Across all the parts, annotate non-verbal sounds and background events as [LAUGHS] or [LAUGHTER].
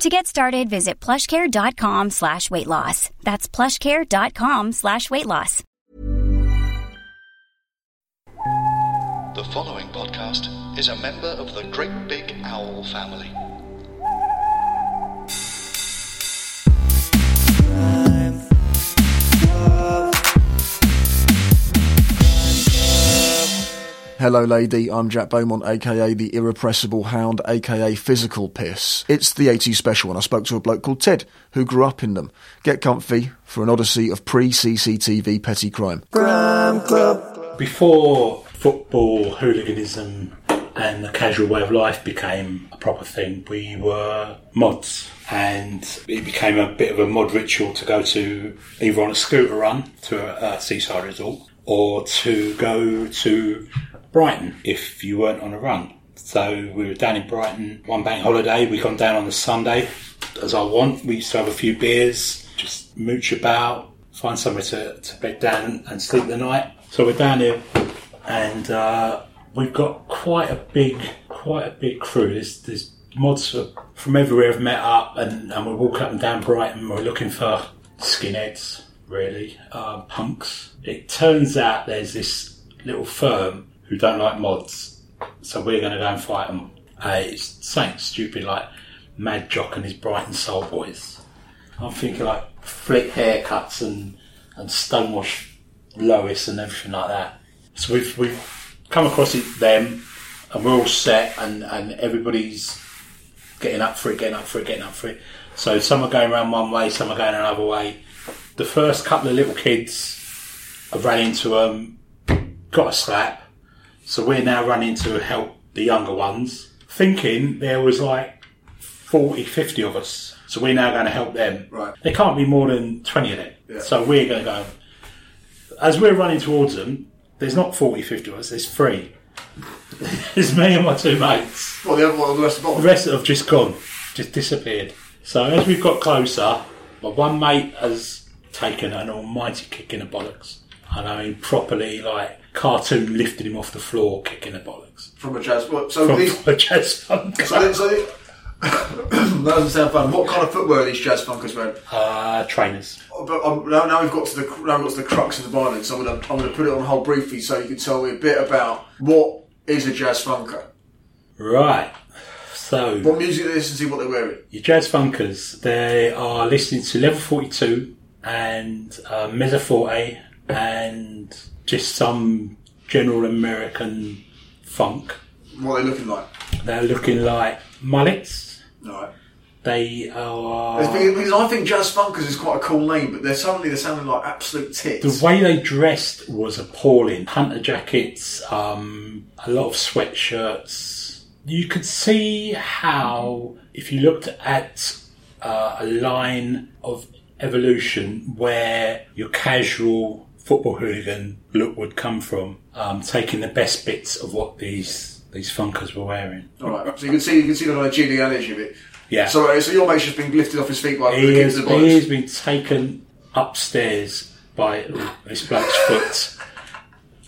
To get started, visit plushcare.com slash weight loss. That's plushcare.com slash weight loss. The following podcast is a member of the Great Big Owl family. Hello, lady. I'm Jack Beaumont, aka the Irrepressible Hound, aka Physical Piss. It's the 80s special, and I spoke to a bloke called Ted, who grew up in them. Get comfy for an odyssey of pre CCTV petty crime. Before football hooliganism and the casual way of life became a proper thing, we were mods. And it became a bit of a mod ritual to go to either on a scooter run to a, a seaside resort or to go to Brighton if you weren't on a run. So we were down in Brighton one bank holiday. We gone down on the Sunday as I want. We used to have a few beers, just mooch about, find somewhere to, to bed down and sleep the night. So we're down here and uh, we've got quite a big, quite a big crew. There's, there's mods from everywhere have met up and, and we walk up and down Brighton. We're looking for skinheads, really, uh, punks. It turns out there's this little firm who don't like mods, so we're going to go and fight them. Uh, it's something stupid like Mad Jock and his Brighton Soul Boys. I'm thinking like flick haircuts and and stonewash Lois and everything like that. So we've we've come across it them, and we're all set, and and everybody's getting up for it, getting up for it, getting up for it. So some are going around one way, some are going another way. The first couple of little kids, I ran into them, got a slap. So we're now running to help the younger ones, thinking there was like 40, 50 of us. So we're now going to help them. Right. There can't be more than 20 of them. Yeah. So we're going to go. As we're running towards them, there's not 40, 50 of us, there's three. [LAUGHS] it's me and my two mates. Well, the other one, the rest of them? The rest have just gone, just disappeared. So as we've got closer, my one mate has taken an almighty kick in the bollocks. And I mean properly, like cartoon lifted him off the floor, kicking the bollocks. From a jazz. Well, so From these. a jazz funk. So, they- so they- [COUGHS] that doesn't sound fun. What kind of footwear are these jazz funkers wearing? Uh, trainers. But um, now, now we've got to the now we've got to the crux of the violence. So I'm going to I'm going to put it on hold briefly, so you can tell me a bit about what is a jazz funker. Right. So What music they listen to, what they're wearing. your jazz funkers, they are listening to Level 42 and uh, Mezzoforte and just some general American funk. What are they looking like? They're looking like mullets. Right. They are. It's because, because I think jazz funkers is quite a cool name, but they're suddenly they're sounding like absolute tits. The way they dressed was appalling. Hunter jackets, um, a lot of sweatshirts. You could see how, if you looked at uh, a line of evolution where your casual football hooligan look would come from, um, taking the best bits of what these these funkers were wearing. All right. So you can see you can see the of genealogy of it. Yeah. So, uh, so your mate's just been lifted off his feet by the he kids has, he has been taken upstairs by this bloke's foot,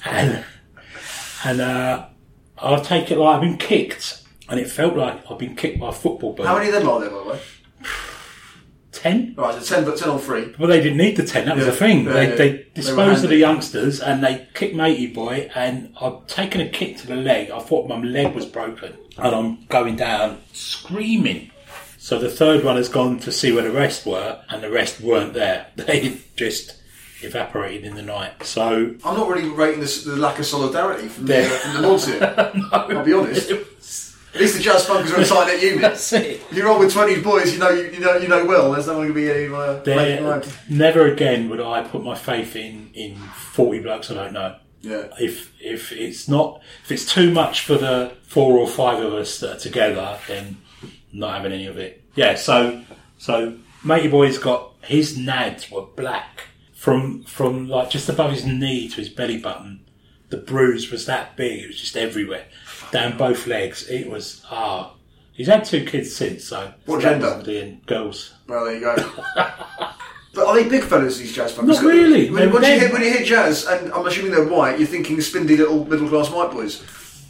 and and uh, I'll take it like I've been kicked, and it felt like I've been kicked by a football ball. How many of them are there, by the way? Ten? Right, so ten, but ten on three. Well, they didn't need the ten. That was Yeah. the thing. Yeah, they yeah. they They were disposed of the youngsters and they kicked matey boy, and I've taken a kick to the leg. I thought my leg was broken, and I'm going down screaming. So the third one has gone to see where the rest were, and the rest weren't there. [LAUGHS] They just evaporated in the night. So I'm not really rating this, the lack of solidarity from the, from the here. [LAUGHS] I'll be honest. At least the jazz funkers are tight knit unit. that's it. If you roll with 20 boys, you know you, you know you know well. There's not going to be any uh, There- never again would I put my faith in in forty blokes I don't know. Yeah. If if it's not if it's too much for the four or five of us that are together, then not having any of it. Yeah. So so matey boy's got his nads were black from from like just above his knee to his belly button. The bruise was that big; it was just everywhere, down both legs. It was ah. He's had two kids since, so What that gender? was Being girls. Well, there you go. [LAUGHS] but are they big fellas, these jazz funkers? Not really. When, They're- once you they're- hit, when you hit jazz, and I'm assuming they're white, you're thinking spindly little middle class white boys.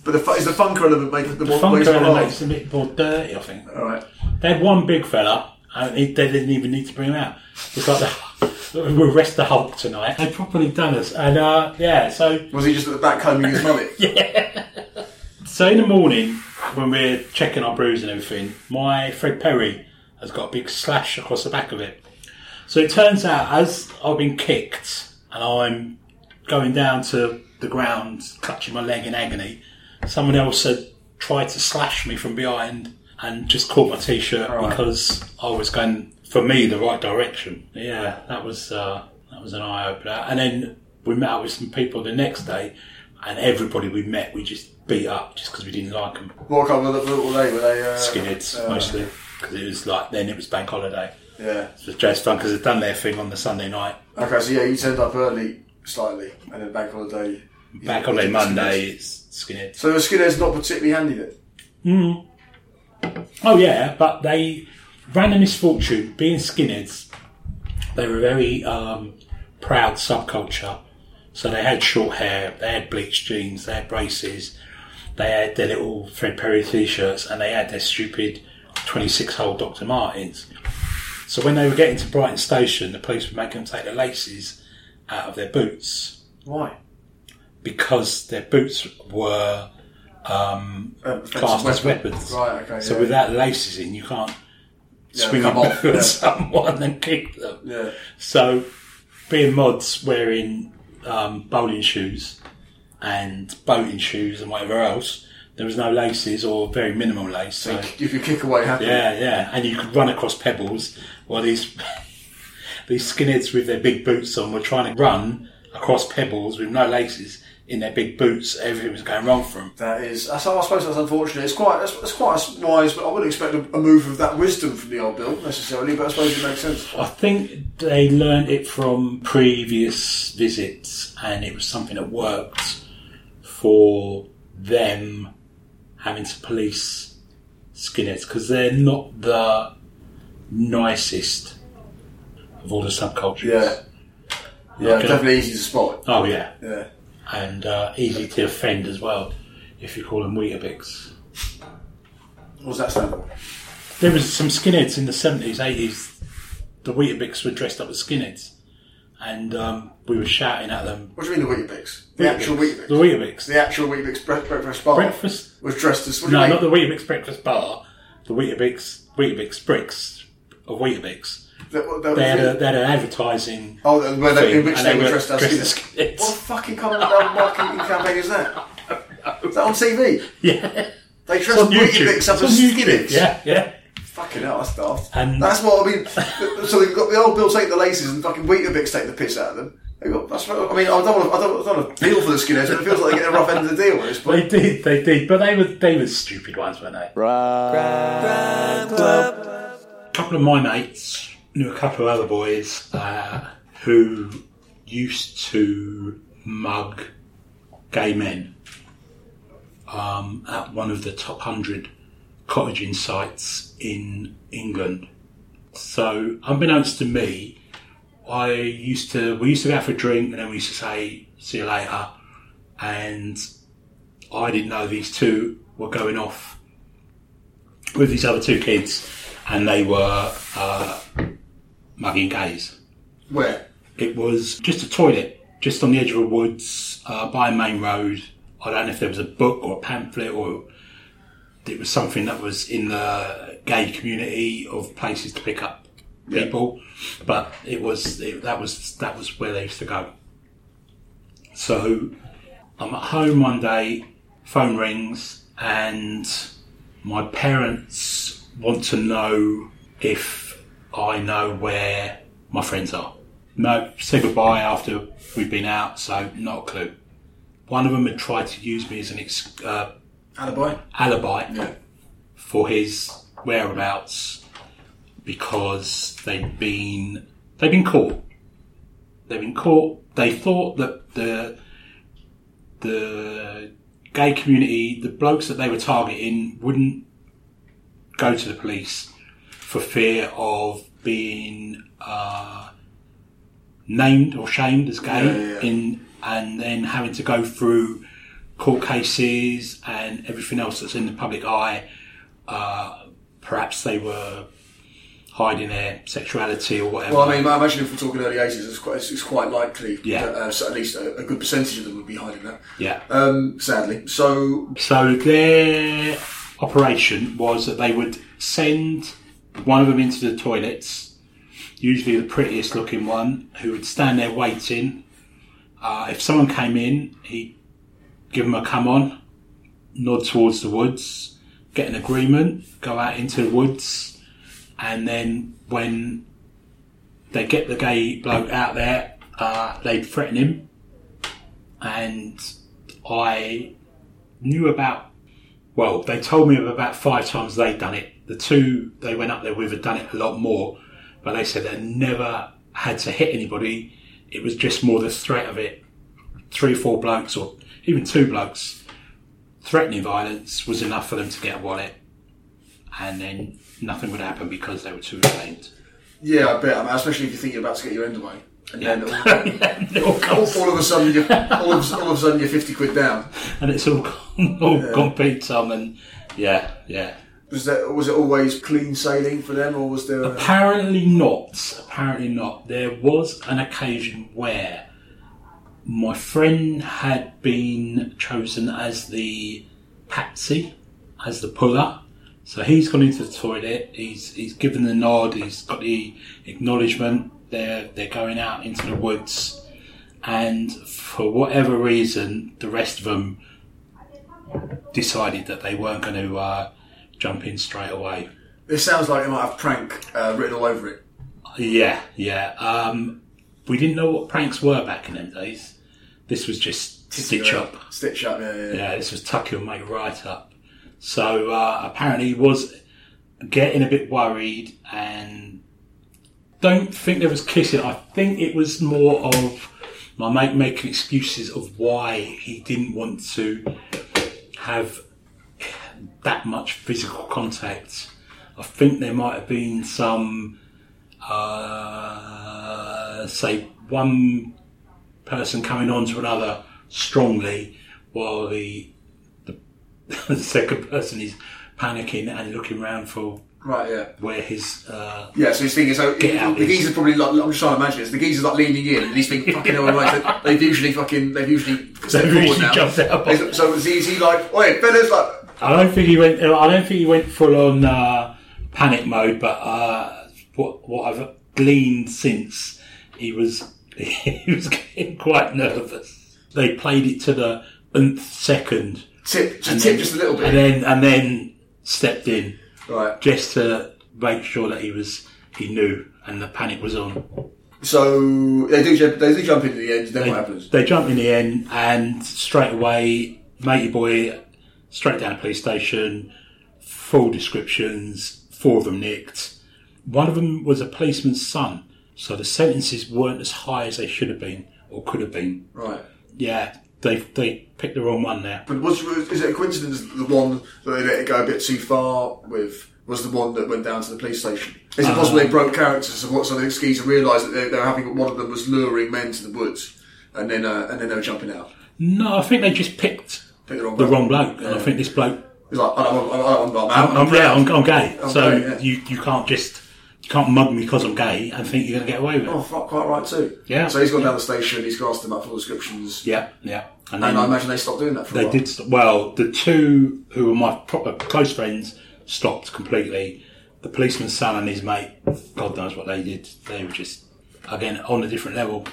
But the, fu- is the funker element making the more Funk makes it more element hard? makes it a bit more dirty, I think. All right. They had one big fella, and he, they didn't even need to bring him out. It's like the, [LAUGHS] we arrest the Hulk tonight. They properly done us, and uh, yeah. So, Was he just at the back combing his mullet? [LAUGHS] so in the morning when we're checking our bruise and everything, my Fred Perry has got a big slash across the back of it. So it turns out, as I've been kicked and I'm going down to the ground, clutching my leg in agony, someone else had tried to slash me from behind and just caught my t-shirt because I was going, for me, the right direction. Yeah, that was uh, that was an eye opener. And then we met up with some people the next day, and everybody we met, we just beat up just because we didn't like them. What kind of little were they? Were they uh, Skinheads uh, mostly because it was like then it was bank holiday. Yeah. The jazz funkers had done their thing on the Sunday night. Okay, so yeah, you turned up early, slightly, and then bank holiday. Bank holiday Monday, it's skinheads. So the skinheads not particularly handy then. Oh yeah, but they ran a misfortune. Being skinheads, they were a very um, proud subculture. So they had short hair, they had bleached jeans, they had braces, they had their little Fred Perry t-shirts, and they had their stupid 26-hole Dr. Martens. So when they were getting to Brighton Station, the police would make them take the laces out of their boots Why? because their boots were um, Uh, classed as weapon. weapons. Right, okay, So yeah. without laces in, you can't Yeah, swing up off, [LAUGHS] at someone and kick them. Yeah. So, being mods wearing um, bowling shoes and boating shoes and whatever else, there was no laces or very minimal lace. So, If you kick away happily. yeah, yeah, and you could run across pebbles. While these [LAUGHS] these skinheads with their big boots on were trying to run across pebbles with no laces in their big boots. Everything was going wrong for them. That is, that's, I suppose that's unfortunate. It's quite, it's, it's quite wise, but I wouldn't expect a, a move of that wisdom from the old Bill necessarily. But I suppose it makes sense. I think they learned it from previous visits, and it was something that worked for them having to police skinheads because they're not the nicest of all the subcultures. Yeah, yeah, Okay. definitely easy to spot. Oh yeah, Yeah, and uh, easy to offend as well if you call them Weetabix. what's that stand for? There was some skinheads in the seventies, eighties. The Weetabix were dressed up as skinheads, and um, we were shouting at them. What do you mean the Weetabix? The actual Weetabix. The Weetabix. The actual Weetabix bre- breakfast bar Breakfast? was dressed as. What No, not the Weetabix breakfast bar. The Weetabix Weetabix bricks of Weetabix. What- the- They had a they had an advertising. Oh, where they, in which they, were dressed as dressed as skinheads. What fucking kind of marketing campaign is that? [LAUGHS] Is that on TV? Yeah, They dressed. Weetabix up as on YouTube. Yeah, yeah. Fucking hell, that's daft. And- that's what I mean. [LAUGHS] so they've got the old Bill take the laces and fucking Weetabix take the piss out of them. They got, that's what, I mean, I don't want to, I don't, I don't want to deal for the skinheads, but it feels like they get a rough end of the deal with this. They did, they did, but they were they were stupid ones, weren't they? A couple of my mates knew a couple of other boys uh, who used to mug gay men um, at one of the top hundred cottaging sites in England. So, unbeknownst to me, I used to we used to go out for a drink and then we used to say see you later, and I didn't know these two were going off with these other two kids, and they were uh, mugging gays. where? It was just a toilet, just on the edge of the woods uh, by a main road. I don't know if there was a book or a pamphlet or it was something that was in the gay community of places to pick up Yeah. people, but it was it, that was that was where they used to go. So I'm at home one day, phone rings, and my parents want to know if I know where my friends are. No, say goodbye after we've been out, so not a clue. One of them had tried to use me as an ex- uh, Alibi. alibi Yeah. for his whereabouts because they'd been they'd been caught. They'd been caught. They thought that the the gay community, the blokes that they were targeting, wouldn't go to the police for fear of being uh, named or shamed as gay yeah, yeah. in and then having to go through court cases and everything else that's in the public eye. Uh, perhaps they were hiding their sexuality or whatever. Well, I mean, I imagine if we're talking early 80s, it's quite, it's, it's quite likely Yeah. that uh, so at least a, a good percentage of them would be hiding that. yeah. Um, sadly. So, So their operation was that they would send one of them into the toilets, usually the prettiest looking one, who would stand there waiting. Uh, if someone came in, he'd give them a come on, nod towards the woods, get an agreement, go out into the woods, and then when they get the gay bloke out there, uh, they'd threaten him. And I knew about, well, they told me about five times they'd done it. The two they went up there with had done it a lot more, but they said they never had to hit anybody. It was just more the threat of it. Three or four blokes, or even two blokes, threatening violence was enough for them to get a wallet, and then nothing would happen because they were too ashamed. yeah, I bet. I mean, especially if you think you're thinking about to get your end away. And then all, [LAUGHS] It all all, all of a sudden, you're, all, of, all of a sudden, you're 50 quid down. [LAUGHS] and it's all gone, all gone Pete and yeah, yeah. Was that was it always clean sailing for them, or was there? A, Apparently not. Apparently not. There was an occasion where my friend had been chosen as the patsy, as the puller. So he's gone into the toilet. He's he's given the nod. He's got the acknowledgement. They're they're going out into the woods, and for whatever reason, the rest of them decided that they weren't going to uh, jump in straight away. it sounds like it might have prank uh, written all over it. Yeah, yeah. Um, we didn't know what pranks were back in them days. This was just stitch up. Stitch up, yeah, yeah. Yeah, this was tuck your mate right up. So uh, apparently he was getting a bit worried and don't think there was kissing. I think it was more of my mate making excuses of why he didn't want to have that much physical contact. I think there might have been some, uh, say, one person coming on to another strongly while the, [LAUGHS] the second person is panicking and looking around for Right, yeah. where his uh, Yeah, so he's thinking, so Get out the geezer's probably like, I'm just trying to imagine this, the geezer's like leaning in, and he's thinking, fucking hell, right, they've usually fucking, they've usually [LAUGHS] stepped forward usually now. jumped out. Is- So is he, is he like, oi, fellas, like, I don't think he went. I don't think he went full on uh, panic mode. But uh, what what I've gleaned since he was [LAUGHS] he was getting quite nervous. They played it to the nth second, tip, and tip then- just a little bit. and then and then stepped in right. just to make sure that he was he knew and the panic was on. So they do, jump, they do jump into the end, then They, what happens? they jump in the end and straight away, matey boy, straight down the police station, full descriptions, four of them nicked. One of them was a policeman's son, so the sentences weren't as high as they should have been or could have been. Right. Yeah, they they picked the wrong one there. But was, was, is it a coincidence that the one that they let it go a bit too far with was the one that went down to the police station? Is it possible they broke characters so what so the skeezer realised that they, they were having one of them was luring men to the woods and then uh, and then they were jumping out? No, I think they just picked Picked the wrong the bloke. wrong bloke, and I think this bloke. He's like, I don't, I don't, I'm, I'm, I'm, I'm, yeah, I'm, I'm gay, I'm so gay, yeah. you you can't just can't mug me because I'm gay and think you're going to get away with it. Oh, fuck, quite right too. Yeah. So he's gone down the station. He's asked them up full descriptions. Yeah, yeah. And I imagine they stopped doing that for a They while. did. St- well, the two who were my proper close friends stopped completely. the policeman's son and his mate, God knows what they did. They were just, again, on a different level.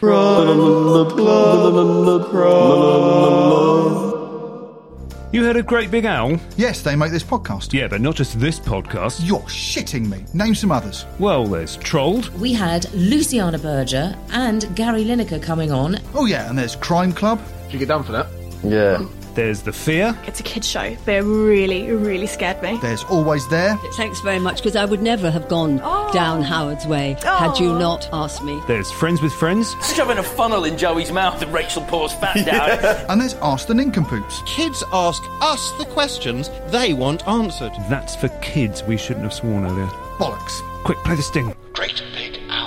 You heard of Great Big Owl? Yes, they make this podcast. Yeah, but not just this podcast. You're shitting me. Name some others. Well, there's Trolled. We had Luciana Berger and Gary Lineker coming on. Oh, yeah, and there's Crime Club. Did you get done for that? Yeah. There's The Fear. It's a kids' show, They really, really scared me. There's Always There. Thanks very much, because I would never have gone oh. down Howard's way had you oh. not asked me. There's Friends with Friends. Shoving a funnel in Joey's mouth and Rachel pours fat down. [LAUGHS] And there's Ask the Nincompoops. Kids ask us the questions they want answered. That's for kids. We shouldn't have sworn earlier. Bollocks. Quick, play the sting. Great Big Owl.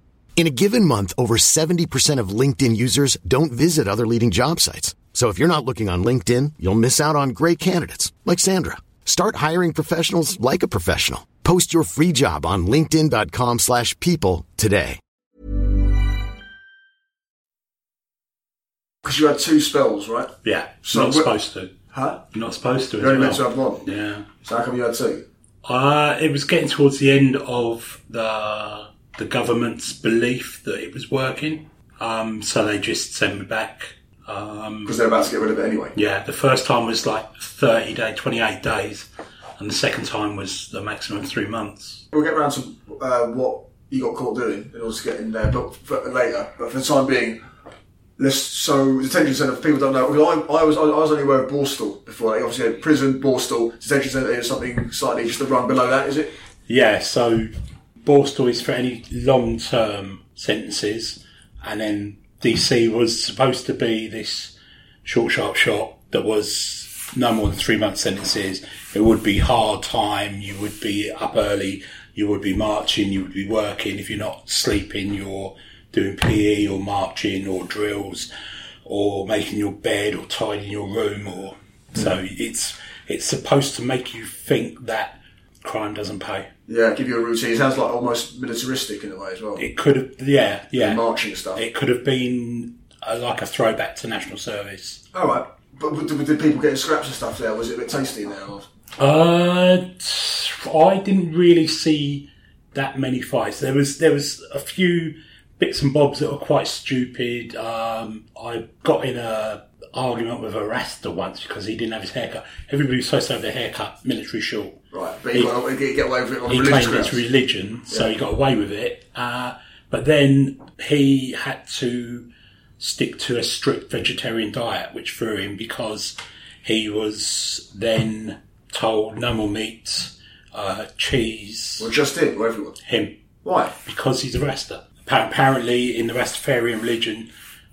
In a given month, over 70% of LinkedIn users don't visit other leading job sites. So if you're not looking on LinkedIn, you'll miss out on great candidates like Sandra. Start hiring professionals like a professional. Post your free job on linkedin.com/people slash people today. Because you had two spells, right? Yeah, So not supposed to. Huh? You're not supposed to. You're only well. meant to have one. Yeah. So how come you had two? Uh, it was getting towards the end of the the government's belief that it was working, um, so they just sent me back. Um, Because they're about to get rid of it anyway. yeah, the first time was like thirty day, twenty eight days, and the second time was the maximum three months. We'll get around to uh, what you got caught doing in order to get in there, but for, later. But for the time being, let's. So detention centre. People don't know, I, I was I, was only aware of Borstal before. Like, obviously, had prison, Borstal, detention centre is something slightly just a run below that. Is it? Yeah, so Is for any long term sentences, and then DC was supposed to be this short, sharp shot that was no more than three month sentences. It would be hard time, you would be up early, you would be marching, you would be working. If you're not sleeping, you're doing PE or marching or drills or making your bed or tidying your room or so mm. it's it's supposed to make you think that crime doesn't pay. Yeah, give you a routine. It sounds like almost militaristic in a way as well. It could have, yeah, yeah. The marching stuff. It could have been uh, like a throwback to national service. All right, but did, did people getting scraps and stuff there? Was it a bit tasty now? Uh, t- I didn't really see that many fights. There was there was a few bits and bobs that were quite stupid. Um, I got in a argument with a Rasta once because he didn't have his haircut. Everybody was supposed to have their haircut military short. Right, but he, got, he get away with it on he religious claimed it's religion, so Yeah. he got away with it. Uh, but then he had to stick to a strict vegetarian diet, which threw him because he was then told no more meat, uh, cheese. Well, just him or everyone? Him. Why? Because he's a Rasta. Apparently, in the Rastafarian religion,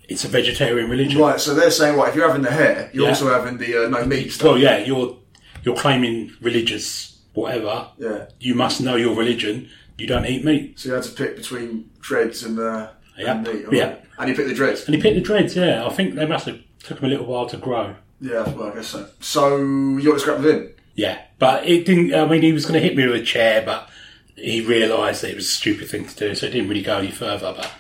it's a vegetarian religion. Right, so they're saying, right, if you're having the hair, you're Yeah. also having the uh, no meat stuff. Well, yeah, you're you're claiming religious whatever. Yeah. You must know your religion. You don't eat meat. So you had to pick between dreads and, uh, Yeah. and meat. Yeah. And you picked the dreads. And he picked the dreads. Yeah, I think they must have took him a little while to grow. Yeah, well, I guess so. So you want to scrap with him? Yeah, but it didn't. I mean, he was going to hit me with a chair, but he realised that it was a stupid thing to do, so it didn't really go any further. But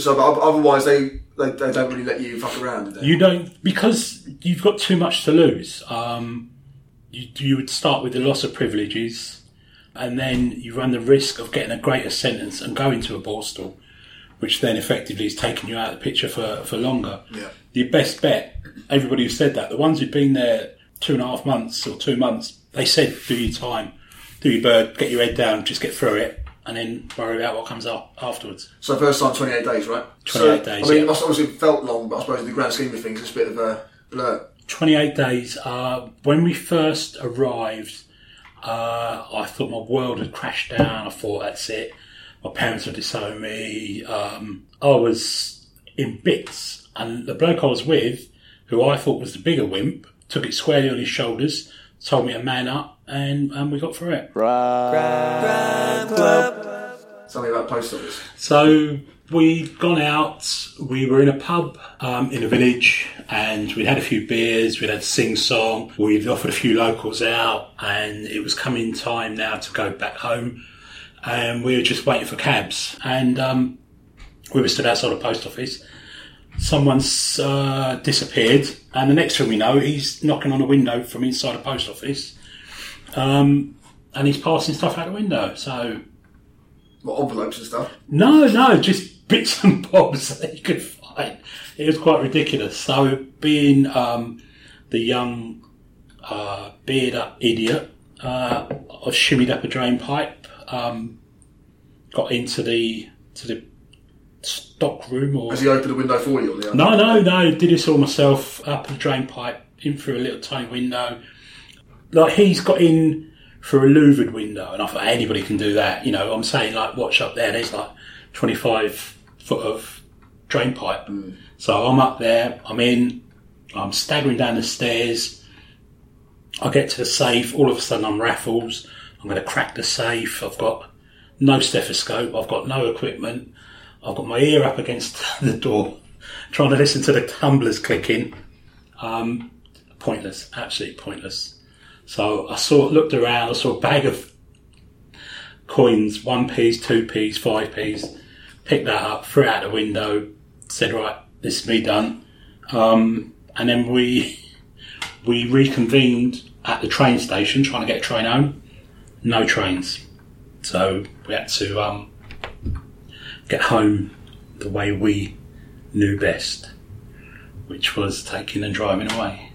So, but otherwise, they, they they don't really let you fuck around. Do you don't because you've got too much to lose. Um, you you would start with the loss of privileges, and then you run the risk of getting a greater sentence and going to a borstal, which then effectively is taking you out of the picture for for longer. Yeah. Your best bet. Everybody who said that, the ones who've been there two and a half months or two months, they said, "Do your time, do your bird, get your head down, just get through it, and then worry about what comes up afterwards." So first time, 28 days, right? 28 so, days, I mean, yeah. it must obviously felt long, but I suppose in the grand scheme of things, it's a bit of a blur. 28 days. Uh, when we first arrived, uh, I thought my world had crashed down. I thought that's it. My parents had disowned me. Um, I was in bits. And the bloke I was with, who I thought was the bigger wimp, took it squarely on his shoulders, told me to man up, and, and we got through it. Tell me post office. So we'd gone out, we were in a pub um, in a village, and we'd had a few beers, we'd had sing song, we'd offered a few locals out, and it was coming time now to go back home. And we were just waiting for cabs, and um, we were stood outside the post office. Someone's uh, disappeared, and the next thing we know, he's knocking on a window from inside the post office, um, and he's passing stuff out the window. So What, envelopes and stuff? no, no, just bits and [LAUGHS] bobs that you could find. It was quite ridiculous. So, being um, the young uh, beard up idiot, uh, I shimmied up a drain pipe, um, got into the to the stock room. Or Has he opened the window for you? No, no, no. Did this all myself. Up a drain pipe, in through a little tiny window. Like he's got in through a louvered window, and I thought anybody can do that. You know, I'm saying like, watch up there. There's like 25 foot of drain pipe. So I'm up there. I'm in. I'm staggering down the stairs. I get to the safe. All of a sudden, I'm raffles. I'm going to crack the safe. I've got no stethoscope. I've got no equipment. I've got my ear up against [LAUGHS] the door, trying to listen to the tumblers clicking. Um, pointless, absolutely pointless. So I saw, looked around. I saw a bag of coins, one p's, two p's, five p's. Picked that up, threw it out the window. Said, "Right, this is me done." Um, and then we [LAUGHS] we reconvened at the train station, trying to get a train home. No trains, so we had to um, get home the way we knew best, which was taking and driving away.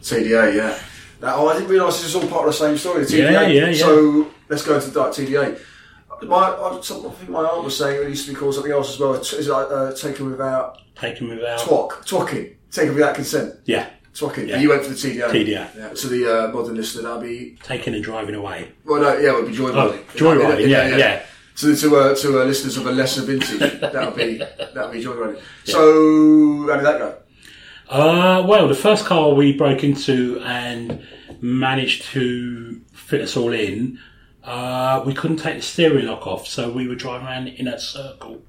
TDA, yeah. That, oh, I didn't realise this was all part of the same story. The TDA. Yeah, yeah, yeah. So let's go into like, TDA. My, I, some- I think my aunt was saying it used to be called something else as well. Is it like uh, taken without Taken without twoc, twocking, taken without consent, Yeah, twocking. Yeah. You went for the TDA. TDA. Yeah. So the uh, modern listener that'd be taking and driving away. well, no, yeah, it would be joyriding. Oh, joyriding, yeah, yeah. So to uh, to uh, listeners of a lesser vintage, that'll be that'll be joyriding. [LAUGHS] So how did that go? Uh, well, the first car we broke into and managed to fit us all in, uh, we couldn't take the steering lock off, so we were driving around in a circle.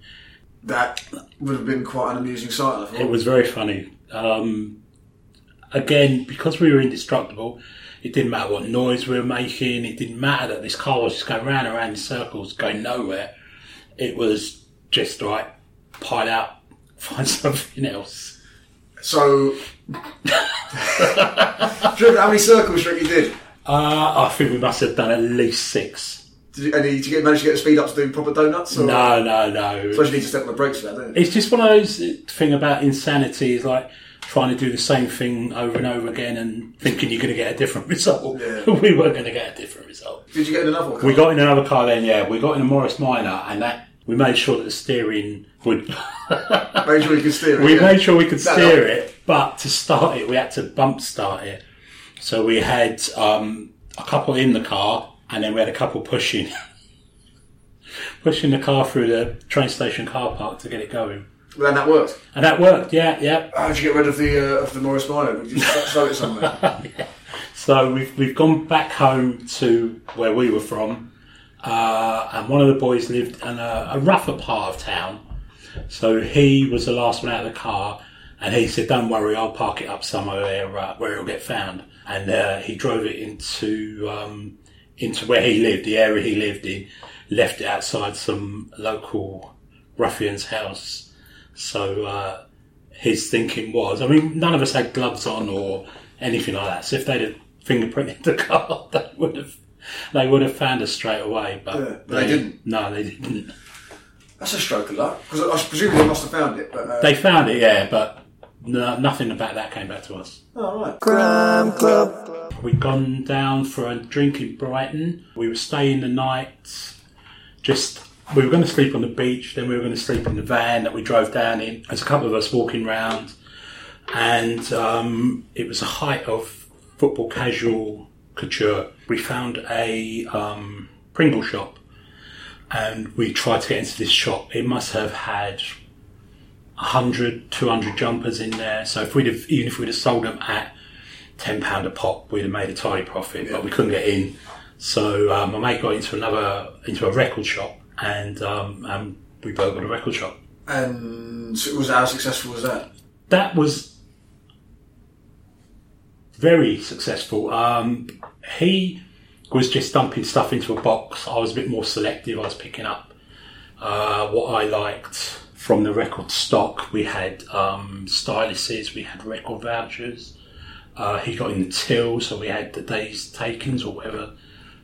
That would have been quite an amusing sight. I thought. It was very funny. Um, again, because we were indestructible, it didn't matter what noise we were making. It didn't matter that this car was just going round and round in circles, going nowhere. It was just right, pile out, [LAUGHS] find something else. So, do you remember how many circles you reckon you did? Uh, I think we must have done at least six. Did you, and did you get, manage to get the speed up to do proper donuts? Or? No, no, no. Suppose you need to step on the brakes for that, don't you? It's just one of those thing about insanity is like trying to do the same thing over and over again and thinking you're going to get a different [LAUGHS] result. Yeah. we weren't going to get a different result. Did you get in another one? We got in another car then, yeah. We got in a Morris Minor, and that we made sure that the steering would. [LAUGHS] Made sure you could steer it. we yeah. made sure we could That steer helped. it, but to start it, we had to bump start it. So we had um, a couple in the car, and then we had a couple pushing, [LAUGHS] pushing the car through the train station car park to get it going. Well, then that worked. And that worked, yeah, yeah. How did you get rid of the uh, of the Morris Minor? Did you throw it somewhere? [LAUGHS] So we've we've gone back home to where we were from, uh, and one of the boys lived in a, a rougher part of town. So he was the last one out of the car, and he said, "Don't worry, I'll park it up somewhere where, uh, where it'll get found." And uh, he drove it into um, into where he lived, the area he lived in, left it outside some local ruffian's house. So uh, his thinking was, I mean, none of us had gloves on or anything like that. So if they'd have fingerprinted [LAUGHS] the car, they would have they would have found us straight away. But, Yeah, but they didn't? No, they didn't. That's a stroke of luck because I presume they must have found it. But uh, They found it, yeah, but no, nothing about that came back to us. Oh right. Crime Club. We'd gone down for a drink in Brighton. We were staying the night. Just we were going to sleep on the beach. Then we were going to sleep in the van that we drove down in. There's a couple of us walking round, and um, it was a height of football casual couture. We found a um, Pringle shop, and we tried to get into this shop. It must have had 100, 200 jumpers in there. So if we'd have, even if we'd have sold them at ten pound a pop, we'd have made a tidy profit. But we couldn't get in, so um, my mate got into another into a record shop, and um, and we burgled a record shop. And so was how successful was that? That was very successful. Um, he was just dumping stuff into a box. I was a bit more selective. I was picking up uh, what I liked from the record stock. We had um, styluses, we had record vouchers. Uh, he got in the till, so we had the day's takings or whatever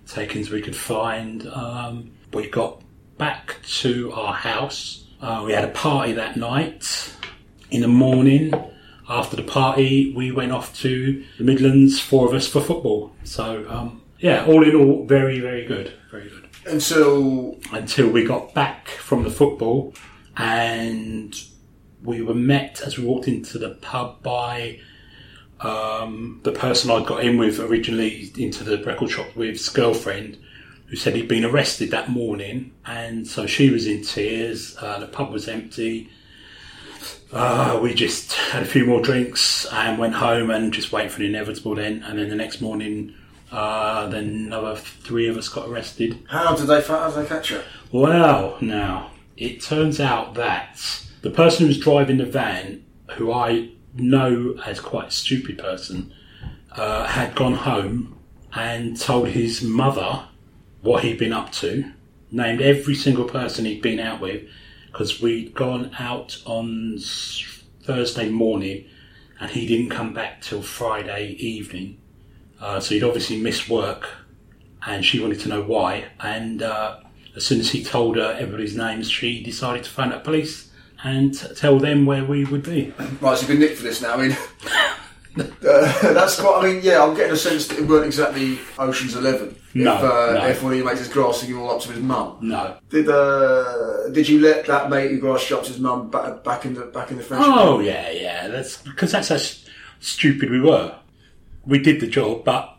takings we could find. Um, we got back to our house. Uh, we had a party that night. In the morning, after the party, we went off to the Midlands, four of us, for football. So, um, yeah, all in all, very, very good. Very good. Until Until we got back from the football and we were met as we walked into the pub by um, the person I'd got in with originally into the record shop with's girlfriend, who said he'd been arrested that morning, and so she was in tears. Uh, the pub was empty. Uh, we just had a few more drinks and went home and just waited for the inevitable. Then, and then the next morning, uh, then another three of us got arrested. how did they how did they catch you? Well, now it turns out that the person who was driving the van, who I know as quite a stupid person, uh, had gone home and told his mother what he'd been up to, named every single person he'd been out with, because we'd gone out on Thursday morning and he didn't come back till Friday evening. Uh, so he'd obviously missed work and she wanted to know why. And uh, as soon as he told her everybody's names, she decided to phone up police and t- tell them where we would be. Right, so you've been nicked for this now. I mean, [LAUGHS] uh, [LAUGHS] that's quite. I mean, yeah, I'm getting a sense that it weren't exactly Ocean's Eleven. No, if, uh, no. if one of your mates is grassing you all up to his mum. No. Did uh, did you let that mate who grassed you up to his mum back, back in the back in the friendship? Oh yeah, yeah. That's because that's how s- stupid we were. We did the job, but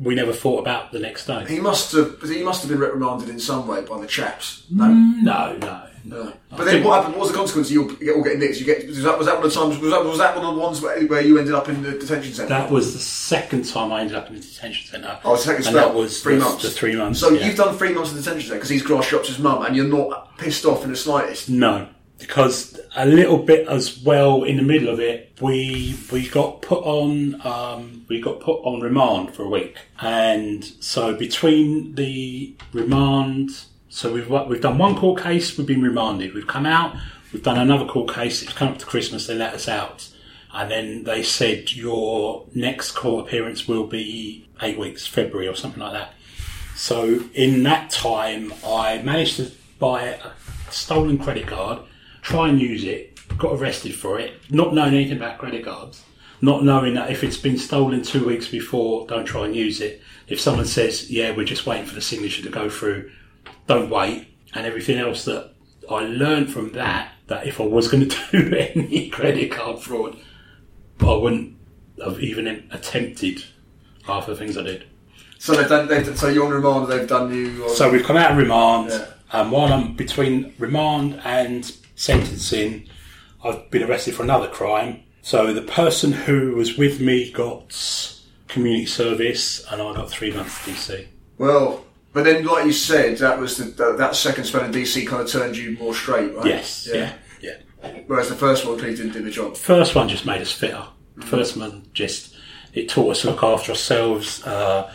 we never thought about the next day. He must have. He must have been reprimanded in some way by the chaps. No. Mm, no, no. No. But then what happened? What was the consequence of you all- getting nicked? You get was that, was that one of the times? Was that, was that one of the ones where, where you ended up in the detention centre? That was the second time I ended up in the detention centre. Oh, second spell. that was three the, months. The three months. So yeah. you've done three months in detention centre because he's grass shopped his mum, and you're not pissed off in the slightest. No, because a little bit as well in the middle of it, we we got put on um, we got put on remand for a week, and so between the remand, so we've we've done one court case, we've been remanded, we've come out, we've done another court case. It's come up to Christmas, they let us out, and then they said your next court appearance will be eight weeks, February or something like that. So in that time, I managed to buy a stolen credit card, try and use it, got arrested for it, not knowing anything about credit cards, not knowing that if it's been stolen two weeks before, don't try and use it. If someone says, yeah, we're just waiting for the signature to go through, don't wait. And everything else that I learned from that, that if I was going [LAUGHS] to do any credit card fraud, I wouldn't have even attempted half the things I did. So they've done. They've, so you're on remand. They've done you. On, So we've come out of remand, Yeah. and while I'm between remand and sentencing, I've been arrested for another crime. So the person who was with me got community service, and I got three months DC. Well, but then, like you said, that was the, that, that second spell in DC kind of turned you more straight, right? Yes, yeah, yeah. Whereas the first one clearly didn't do the job. First one just made us fitter. The First one just it taught us to look after ourselves. Uh,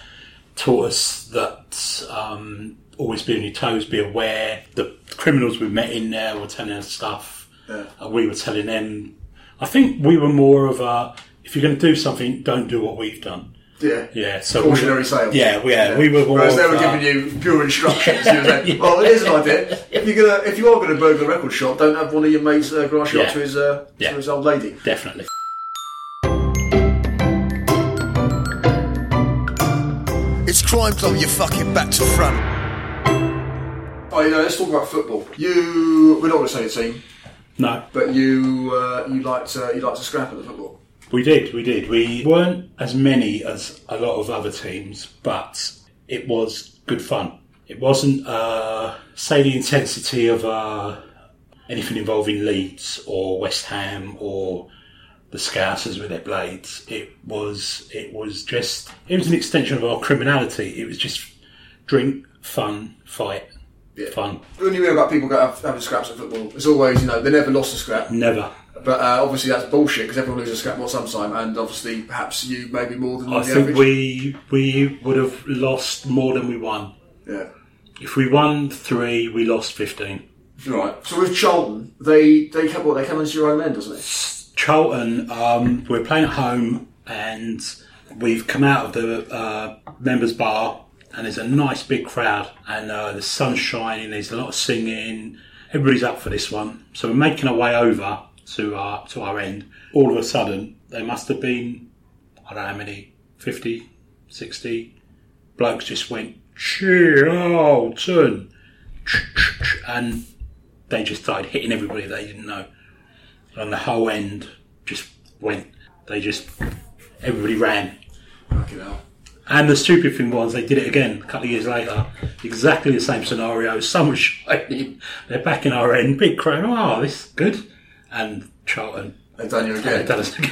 taught us that um, always be on your toes, be aware. The criminals we met in there were telling us stuff. Yeah. Uh, we were telling them. I think we were more of a if you're going to do something, don't do what we've done. Yeah. Yeah. So Cautionary we, sales. Yeah, we- yeah, we were more. Whereas they were giving you pure instructions. You were saying, [LAUGHS] Well, here's an idea. If you're gonna, if you are going to burgle a record shop, don't have one of your mates uh, grass you Yeah. to his uh, Yeah. to his old lady. Definitely. It's Crime Club, you fucking back to front. Oh, you know, let's talk about football. You, we're not going to say your team, No, but you, uh, you liked, uh, you liked to scrap at the football. we did. We did. We weren't as many as a lot of other teams, but it was good fun. It wasn't, uh, say, the intensity of uh, anything involving Leeds or West Ham or the Scousers with their blades. It was. It was just. It was an extension of our criminality. It was just drink, fun, fight, fun. When you hear about people go having scraps at football, it's always, you know, they never lost a scrap. Never. But uh, obviously that's bullshit because everyone loses a scrap more sometime, and obviously perhaps you maybe more than I the think average. we we would have lost more than we won. Yeah. If we won three, we lost fifteen. Right. So with Charlton, they they come what they come into your own end, doesn't it? Charlton, um, we're playing at home, and we've come out of the uh, members' bar, and there's a nice big crowd, and uh, the sun's shining. There's a lot of singing. Everybody's up for this one, so we're making our way over to our to our end. All of a sudden, there must have been I don't know how many 50, 60 blokes just went Charlton, and they just started hitting everybody they didn't know and the whole end just went. They just everybody ran. Fucking hell. And the stupid thing was, they did it again a couple of years later. Exactly the same scenario. Someone [LAUGHS] shining. They're back in our end. Big crowd. Oh, this is good. And Charlton. They've done you again. They've done us again.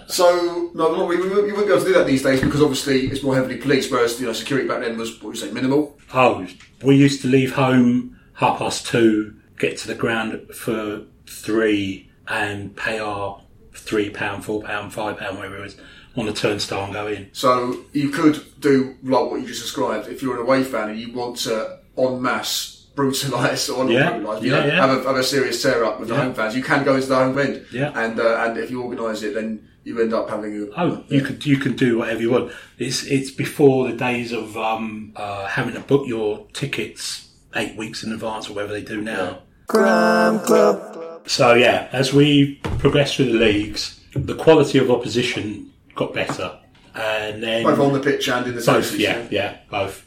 [LAUGHS] So no, no, we, we, you wouldn't be able to do that these days because obviously it's more heavily policed. Whereas you know security back then was what would you say minimal. Oh, we used to leave home half past two, get to the ground for three, and pay our three pound, four pound, five pound, whatever it was, on the turnstile and go in. So you could do like what you just described. If you're an away fan and you want to en masse brutalise or not Yeah, brutalise, you yeah, yeah. have, a, have a serious tear up with the home fans, you can go into the home end. Yeah. And uh, and if you organise it, then you end up having a Oh, you could you can do whatever you want. It's it's before the days of um, uh, having to book your tickets eight weeks in advance or whatever they do now. Crime Club. So yeah, as we progress through the leagues, the quality of opposition got better, and then both on the pitch and in the both, yeah, yeah, both.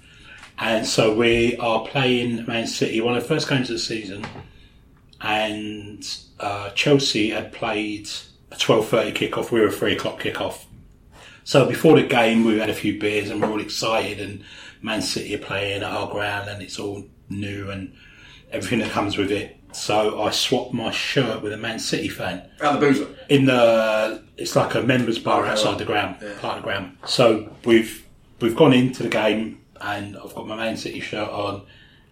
And so we are playing Man City, one of the first games of the season, and uh, Chelsea had played a twelve thirty kickoff. We were a three o'clock kickoff. So before the game, we had a few beers and we're all excited. And Man City are playing at our ground, and it's all new and everything that comes with it. So I swapped my shirt with a Man City fan Out the boozer. in the it's like a members bar outside the ground, Yeah. part of the ground. So we've we've gone into the game and I've got my Man City shirt on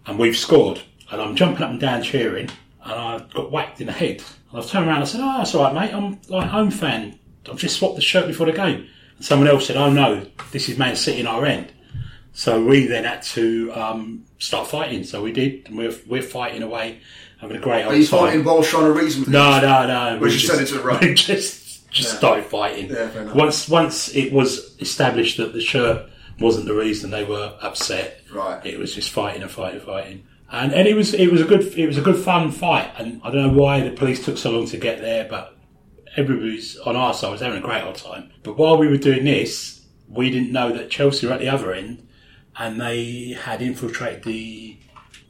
and we've scored and I'm jumping up and down cheering and I got whacked in the head and I've turned around and I said, "Oh, that's all right, mate. I'm like a home fan. I've just swapped the shirt before the game." And someone else said, "Oh no, this is Man City in our end." So we then had to um, start fighting. So we did, and we're we're fighting away, having a great Are old you time. fighting while trying to reason with No, no, no. We just sent it to the right. [LAUGHS] We just just Yeah. started fighting. Yeah, fair enough. once once it was established that the shirt wasn't the reason they were upset. Right. It was just fighting and fighting and fighting. And and it was it was a good it was a good fun fight. And I don't know why the police took so long to get there, but everybody's on our side was having a great old time. But while we were doing this, we didn't know that Chelsea were at the other end, and they had infiltrated the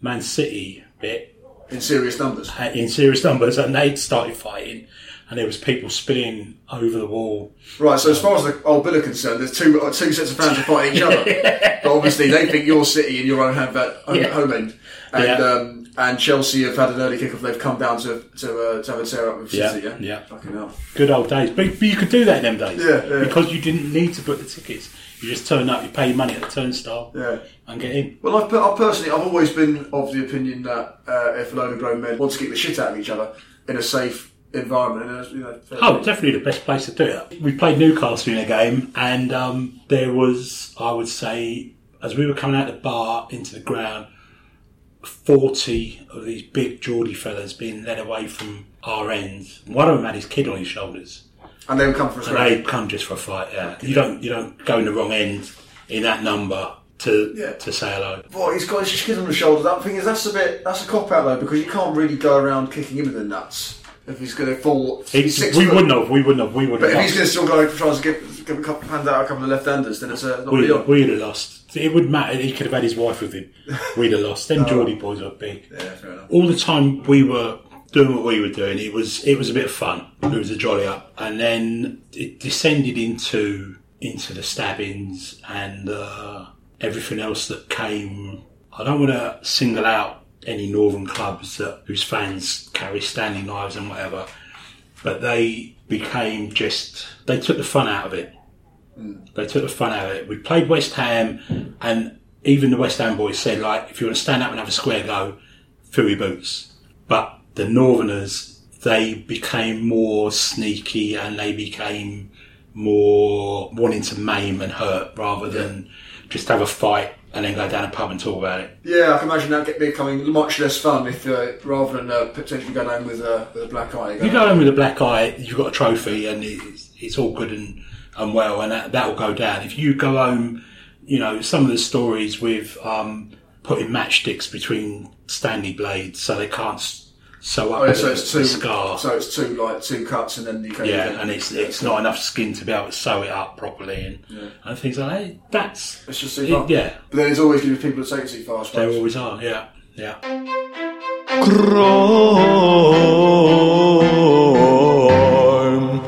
Man City bit in serious numbers. in serious numbers, and they'd started fighting, and there was people spilling over the wall. Right, so as far as the old bill are concerned, there's two uh, two sets of fans are fighting each other. [LAUGHS] but obviously, they think you're City and your own home, home, Yeah. home end, and Yeah. um, And Chelsea have had an early kick-off. They've come down to to, uh, to have a tear up with Yeah, City. Yeah, yeah. Fucking hell. Good old days. But, but you could do that in them days. Yeah, yeah. Because you didn't need to book the tickets. You just turn up, you pay your money at the turnstile, Yeah. and get in. Well, I've, I personally, I've always been of the opinion that uh, if a load of grown men want to kick the shit out of each other in a safe environment, in a, you know, Oh, definitely the best place to do it. We played Newcastle in a game, and um, there was, I would say, as we were coming out the bar into the ground, 40 of these big Geordie fellas being led away from our ends. One of them had his kid on his shoulders. And they would come for a And they come just for a fight, yeah. You don't, you don't go in the wrong end in that number to, Yeah. to say hello. Boy, he's got his kid on the shoulder. That thing is, that's a bit, that's a cop out though, because you can't really go around kicking him in the nuts if he's going to fall. We foot. wouldn't have, we wouldn't have, we wouldn't if have. he's going to still go try to give, give a couple, hand out a couple of left-handers, then it's a. not We'd, really we'd have lost. It wouldn't matter. He could have had his wife with him. We'd have lost. Then [LAUGHS] Oh. Geordie boys were big. Yeah, fair enough. All the time we were doing what we were doing, it was it was a bit of fun. It was a jolly up, and then it descended into into the stabbings and uh, everything else that came. I don't want to single out any northern clubs that whose fans carry Stanley knives and whatever, but they became just they took the fun out of it. They took the fun out of it. We played West Ham, and even the West Ham boys said, like, if you want to stand up and have a square go, fill your boots. But the Northerners, they became more sneaky and they became more wanting to maim and hurt rather than just have a fight and then go down a pub and talk about it. Yeah, I can imagine that get becoming much less fun if uh, rather than uh, potentially going home with a with a black eye. If you go home with a black eye, you've got a trophy and it's, it's all good and, and well, and that, that will go down. If you go home, you know, some of the stories with um, putting matchsticks between Stanley blades so they can't s- sew up Oh, yeah, so it's the two scar. So it's two like two cuts, and then you go. yeah, and it's it's not enough skin to be able to sew it up properly and, Yeah. and things like that. That's It's just too it- far. yeah, But then there's always going to be people that take it too far. I there always are. Yeah, yeah. Crime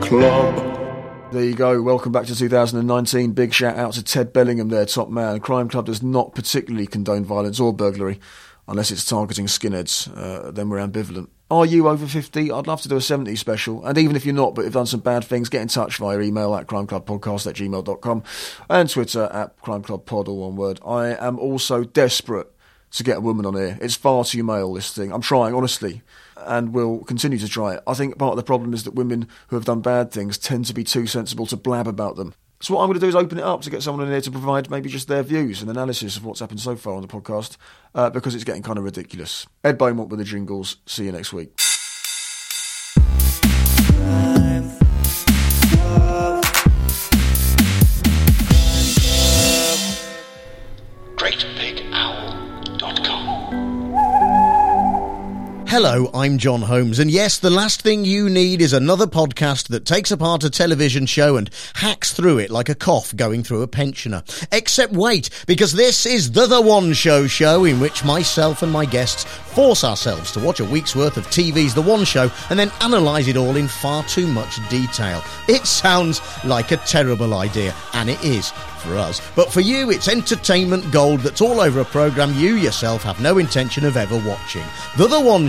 Club. There you go. Welcome back to 2019. Big shout out to Ted Bellingham, their top man. Crime Club does not particularly condone violence or burglary, unless it's targeting skinheads. Uh, then we're ambivalent. Are you over 50? I'd love to do a 70 special. And even if you're not, but you've done some bad things, get in touch via email at crimeclubpodcast at gmail.com and Twitter at crimeclubpod, all one word. I am also desperate to get a woman on here. It's far too male, this thing. I'm trying, honestly, and will continue to try it. I think part of the problem is that women who have done bad things tend to be too sensible to blab about them. So what I'm going to do is open it up to get someone in here to provide maybe just their views and analysis of what's happened so far on the podcast, uh, because it's getting kind of ridiculous. Ed Beaumont with the jingles. See you next week. Hello, I'm John Holmes, and yes, the last thing you need is another podcast that takes apart a television show and hacks through it like a cough going through a pensioner. Except wait, because this is the The One Show show in which myself and my guests force ourselves to watch a week's worth of TV's The One Show and then analyse it all in far too much detail. It sounds like a terrible idea, and it is for us. But for you, it's entertainment gold that's all over a programme you yourself have no intention of ever watching. The The One